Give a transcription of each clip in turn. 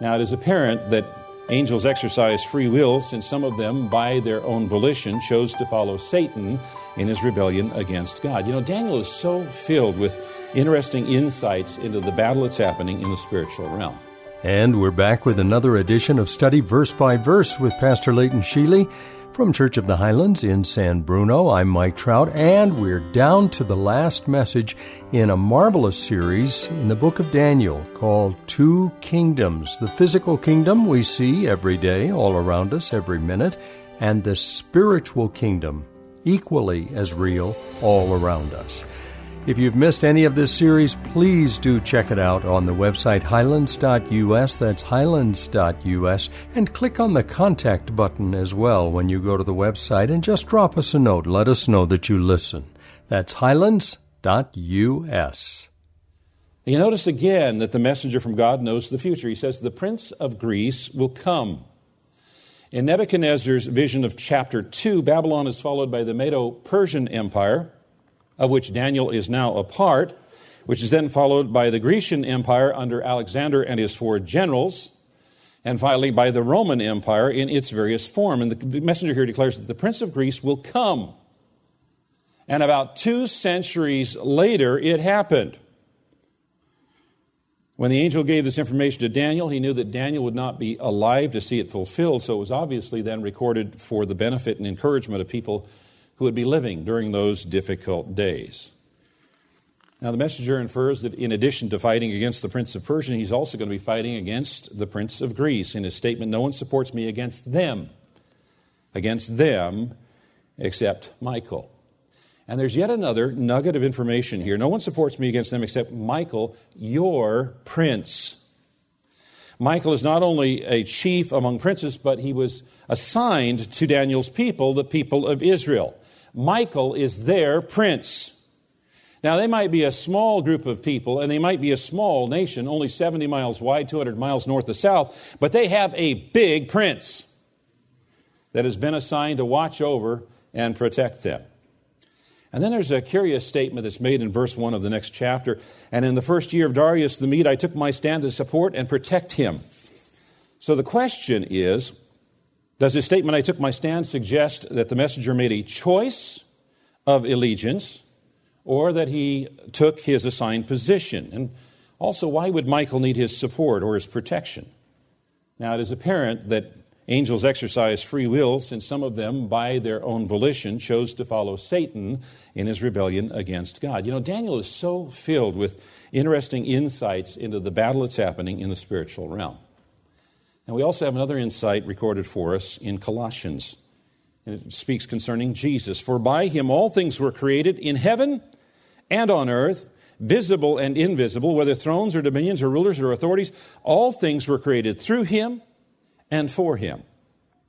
Now, it is apparent that angels exercise free will since some of them, by their own volition, chose to follow Satan in his rebellion against God. You know, Daniel is so filled with interesting insights into the battle that's happening in the spiritual realm. And we're back with another edition of Study Verse by Verse with Pastor Leighton Sheely. From Church of the Highlands in San Bruno, I'm Mike Trout, and we're down to the last message in a marvelous series in the book of Daniel called Two Kingdoms the physical kingdom we see every day, all around us, every minute, and the spiritual kingdom, equally as real, all around us. If you've missed any of this series, please do check it out on the website highlands.us. That's highlands.us. And click on the contact button as well when you go to the website and just drop us a note. Let us know that you listen. That's highlands.us. You notice again that the messenger from God knows the future. He says, The prince of Greece will come. In Nebuchadnezzar's vision of chapter 2, Babylon is followed by the Medo Persian Empire of which Daniel is now a part, which is then followed by the Grecian Empire under Alexander and his four generals, and finally by the Roman Empire in its various form. And the messenger here declares that the Prince of Greece will come. And about two centuries later, it happened. When the angel gave this information to Daniel, he knew that Daniel would not be alive to see it fulfilled, so it was obviously then recorded for the benefit and encouragement of people who would be living during those difficult days. Now, the messenger infers that in addition to fighting against the prince of Persia, he's also going to be fighting against the prince of Greece. In his statement, no one supports me against them, against them except Michael. And there's yet another nugget of information here. No one supports me against them except Michael, your prince. Michael is not only a chief among princes, but he was assigned to Daniel's people, the people of Israel. Michael is their prince. Now, they might be a small group of people, and they might be a small nation, only 70 miles wide, 200 miles north to south, but they have a big prince that has been assigned to watch over and protect them. And then there's a curious statement that's made in verse 1 of the next chapter. And in the first year of Darius the Mede, I took my stand to support and protect him. So the question is does his statement, I took my stand, suggest that the messenger made a choice of allegiance or that he took his assigned position? And also, why would Michael need his support or his protection? Now, it is apparent that angels exercise free will since some of them, by their own volition, chose to follow Satan in his rebellion against God. You know, Daniel is so filled with interesting insights into the battle that's happening in the spiritual realm. And we also have another insight recorded for us in Colossians. It speaks concerning Jesus. For by him all things were created in heaven and on earth, visible and invisible, whether thrones or dominions or rulers or authorities, all things were created through him and for him.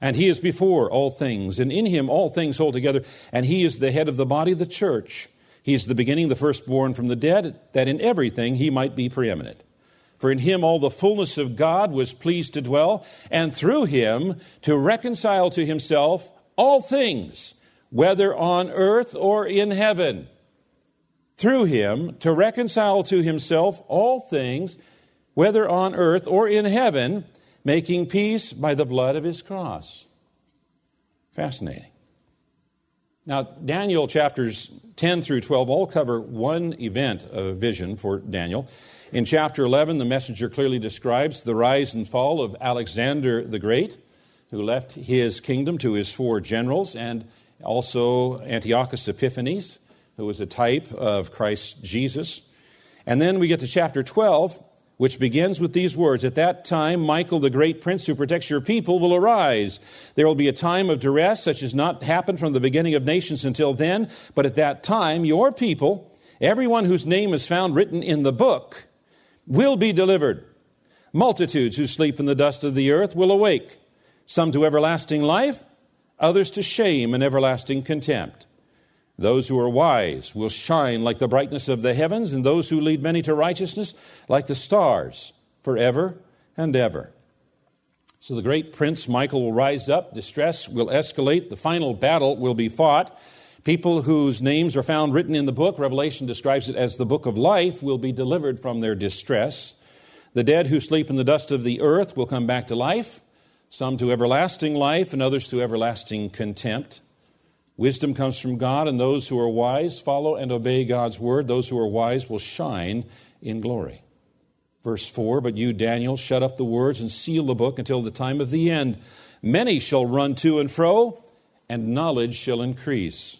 And he is before all things, and in him all things hold together, and he is the head of the body, the church. He is the beginning, the firstborn from the dead, that in everything he might be preeminent. For in him all the fullness of God was pleased to dwell, and through him to reconcile to himself all things, whether on earth or in heaven. Through him to reconcile to himself all things, whether on earth or in heaven, making peace by the blood of his cross. Fascinating. Now, Daniel chapters 10 through 12 all cover one event of vision for Daniel. In chapter 11, the messenger clearly describes the rise and fall of Alexander the Great, who left his kingdom to his four generals, and also Antiochus Epiphanes, who was a type of Christ Jesus. And then we get to chapter 12, which begins with these words At that time, Michael, the great prince who protects your people, will arise. There will be a time of duress, such as not happened from the beginning of nations until then. But at that time, your people, everyone whose name is found written in the book, will be delivered. Multitudes who sleep in the dust of the earth will awake, some to everlasting life, others to shame and everlasting contempt. Those who are wise will shine like the brightness of the heavens, and those who lead many to righteousness like the stars forever and ever. So the great prince Michael will rise up, distress will escalate, the final battle will be fought. People whose names are found written in the book, Revelation describes it as the book of life, will be delivered from their distress. The dead who sleep in the dust of the earth will come back to life, some to everlasting life, and others to everlasting contempt. Wisdom comes from God, and those who are wise follow and obey God's word. Those who are wise will shine in glory. Verse 4 But you, Daniel, shut up the words and seal the book until the time of the end. Many shall run to and fro, and knowledge shall increase.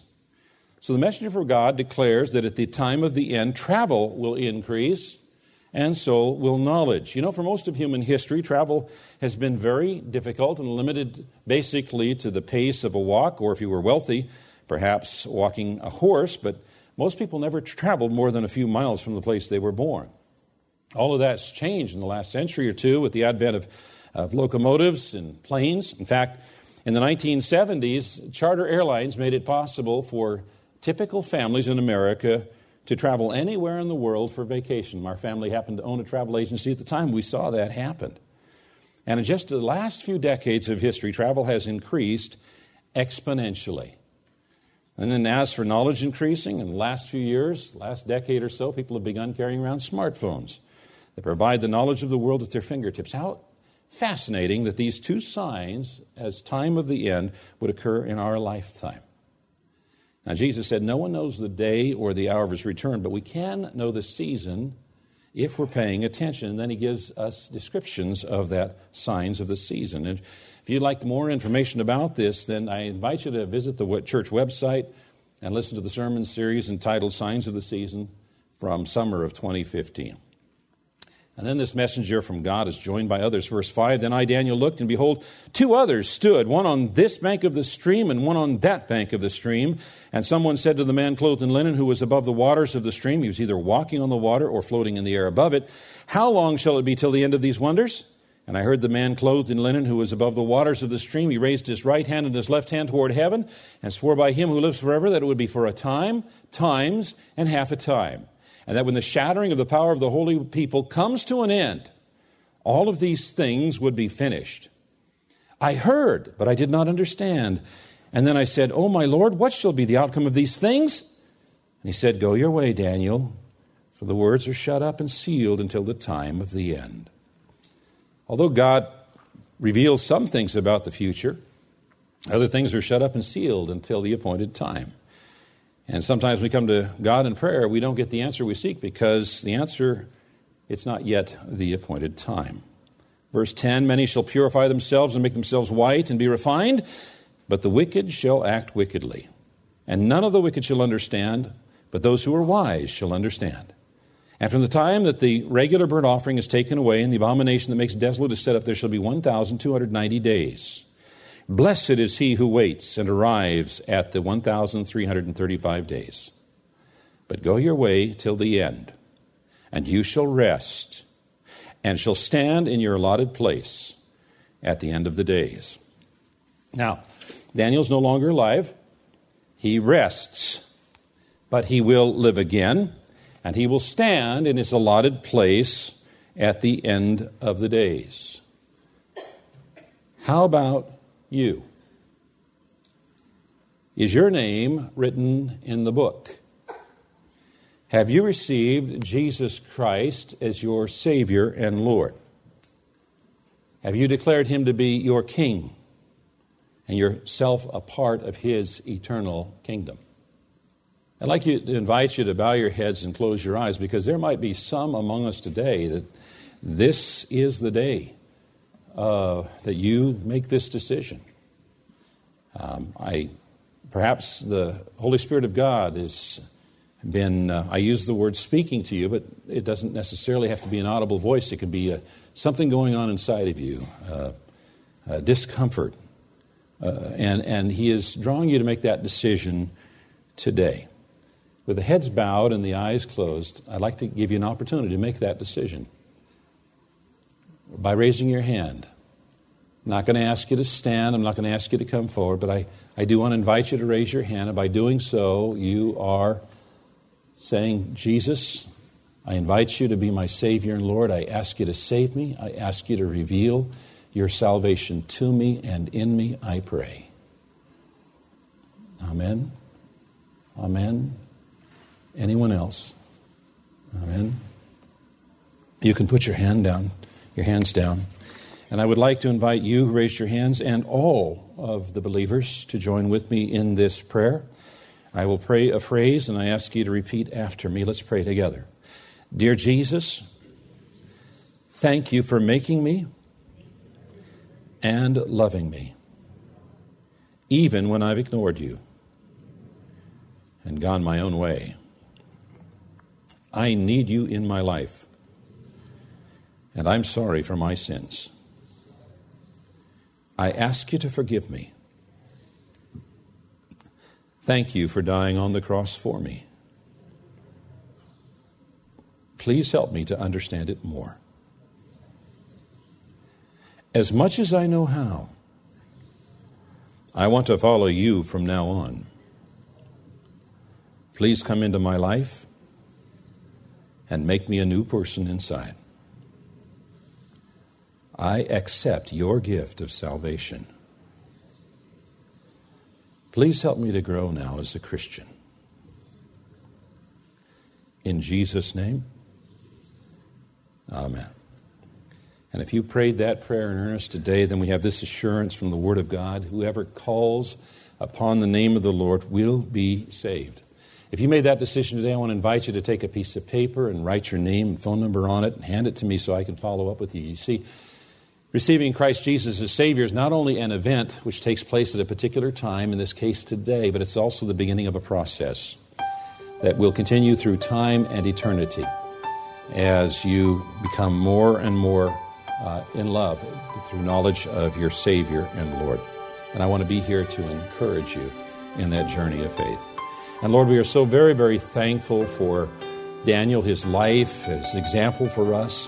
So the messenger of God declares that at the time of the end, travel will increase, and so will knowledge. You know, for most of human history, travel has been very difficult and limited basically to the pace of a walk, or if you were wealthy, perhaps walking a horse, but most people never traveled more than a few miles from the place they were born. All of that's changed in the last century or two with the advent of, of locomotives and planes. In fact, in the 1970s, charter airlines made it possible for typical families in America to travel anywhere in the world for vacation. Our family happened to own a travel agency at the time we saw that happen. And in just the last few decades of history, travel has increased exponentially. And then, as for knowledge increasing, in the last few years, last decade or so, people have begun carrying around smartphones that provide the knowledge of the world at their fingertips. How fascinating that these two signs, as time of the end, would occur in our lifetime. Now, Jesus said, No one knows the day or the hour of his return, but we can know the season if we're paying attention. And then he gives us descriptions of that signs of the season. And if you'd like more information about this, then I invite you to visit the church website and listen to the sermon series entitled Signs of the Season from summer of 2015. And then this messenger from God is joined by others. Verse 5 Then I, Daniel, looked, and behold, two others stood, one on this bank of the stream and one on that bank of the stream. And someone said to the man clothed in linen who was above the waters of the stream, he was either walking on the water or floating in the air above it, How long shall it be till the end of these wonders? And I heard the man clothed in linen who was above the waters of the stream. He raised his right hand and his left hand toward heaven and swore by him who lives forever that it would be for a time, times, and half a time and that when the shattering of the power of the holy people comes to an end, all of these things would be finished. I heard, but I did not understand. And then I said, Oh, my Lord, what shall be the outcome of these things? And he said, Go your way, Daniel, for the words are shut up and sealed until the time of the end. Although God reveals some things about the future, other things are shut up and sealed until the appointed time. And sometimes we come to God in prayer, we don't get the answer we seek because the answer, it's not yet the appointed time. Verse 10 Many shall purify themselves and make themselves white and be refined, but the wicked shall act wickedly. And none of the wicked shall understand, but those who are wise shall understand. And from the time that the regular burnt offering is taken away and the abomination that makes desolate is set up, there shall be 1,290 days. Blessed is he who waits and arrives at the 1,335 days. But go your way till the end, and you shall rest, and shall stand in your allotted place at the end of the days. Now, Daniel's no longer alive. He rests, but he will live again, and he will stand in his allotted place at the end of the days. How about you? Is your name written in the book? Have you received Jesus Christ as your Savior and Lord? Have you declared Him to be your King and yourself a part of His eternal kingdom? I'd like to invite you to bow your heads and close your eyes because there might be some among us today that this is the day uh, that you make this decision. Um, I, perhaps the Holy Spirit of God has been, uh, I use the word speaking to you, but it doesn't necessarily have to be an audible voice. It can be a, uh, something going on inside of you, uh, discomfort. Uh, and, and He is drawing you to make that decision today. With the heads bowed and the eyes closed, I'd like to give you an opportunity to make that decision. By raising your hand. I'm not going to ask you to stand. I'm not going to ask you to come forward, but I, I do want to invite you to raise your hand. And by doing so, you are saying, Jesus, I invite you to be my Savior and Lord. I ask you to save me. I ask you to reveal your salvation to me and in me, I pray. Amen. Amen. Anyone else? Amen. You can put your hand down, your hands down. And I would like to invite you who raised your hands and all of the believers to join with me in this prayer. I will pray a phrase and I ask you to repeat after me. Let's pray together. Dear Jesus, thank you for making me and loving me, even when I've ignored you and gone my own way. I need you in my life, and I'm sorry for my sins. I ask you to forgive me. Thank you for dying on the cross for me. Please help me to understand it more. As much as I know how, I want to follow you from now on. Please come into my life and make me a new person inside. I accept your gift of salvation. Please help me to grow now as a Christian. In Jesus' name, Amen. And if you prayed that prayer in earnest today, then we have this assurance from the Word of God whoever calls upon the name of the Lord will be saved. If you made that decision today, I want to invite you to take a piece of paper and write your name and phone number on it and hand it to me so I can follow up with you. You see, Receiving Christ Jesus as Savior is not only an event which takes place at a particular time, in this case today, but it's also the beginning of a process that will continue through time and eternity as you become more and more uh, in love through knowledge of your Savior and Lord. And I want to be here to encourage you in that journey of faith. And Lord, we are so very, very thankful for Daniel, his life, his example for us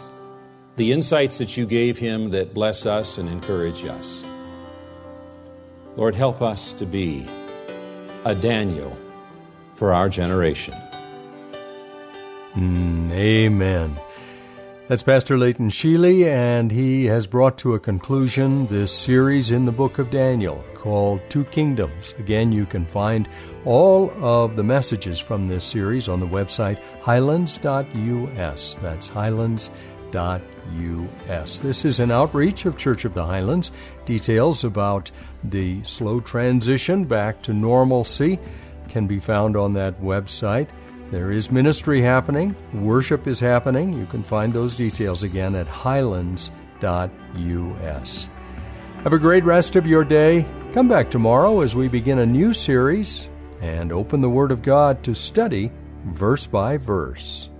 the insights that you gave him that bless us and encourage us. Lord, help us to be a Daniel for our generation. Mm, amen. That's Pastor Leighton Sheely, and he has brought to a conclusion this series in the book of Daniel called Two Kingdoms. Again, you can find all of the messages from this series on the website highlands.us. That's highlands.us us. This is an outreach of Church of the Highlands. Details about the slow transition back to normalcy can be found on that website. There is ministry happening, worship is happening. You can find those details again at highlands.us. Have a great rest of your day. Come back tomorrow as we begin a new series and open the Word of God to study verse by verse.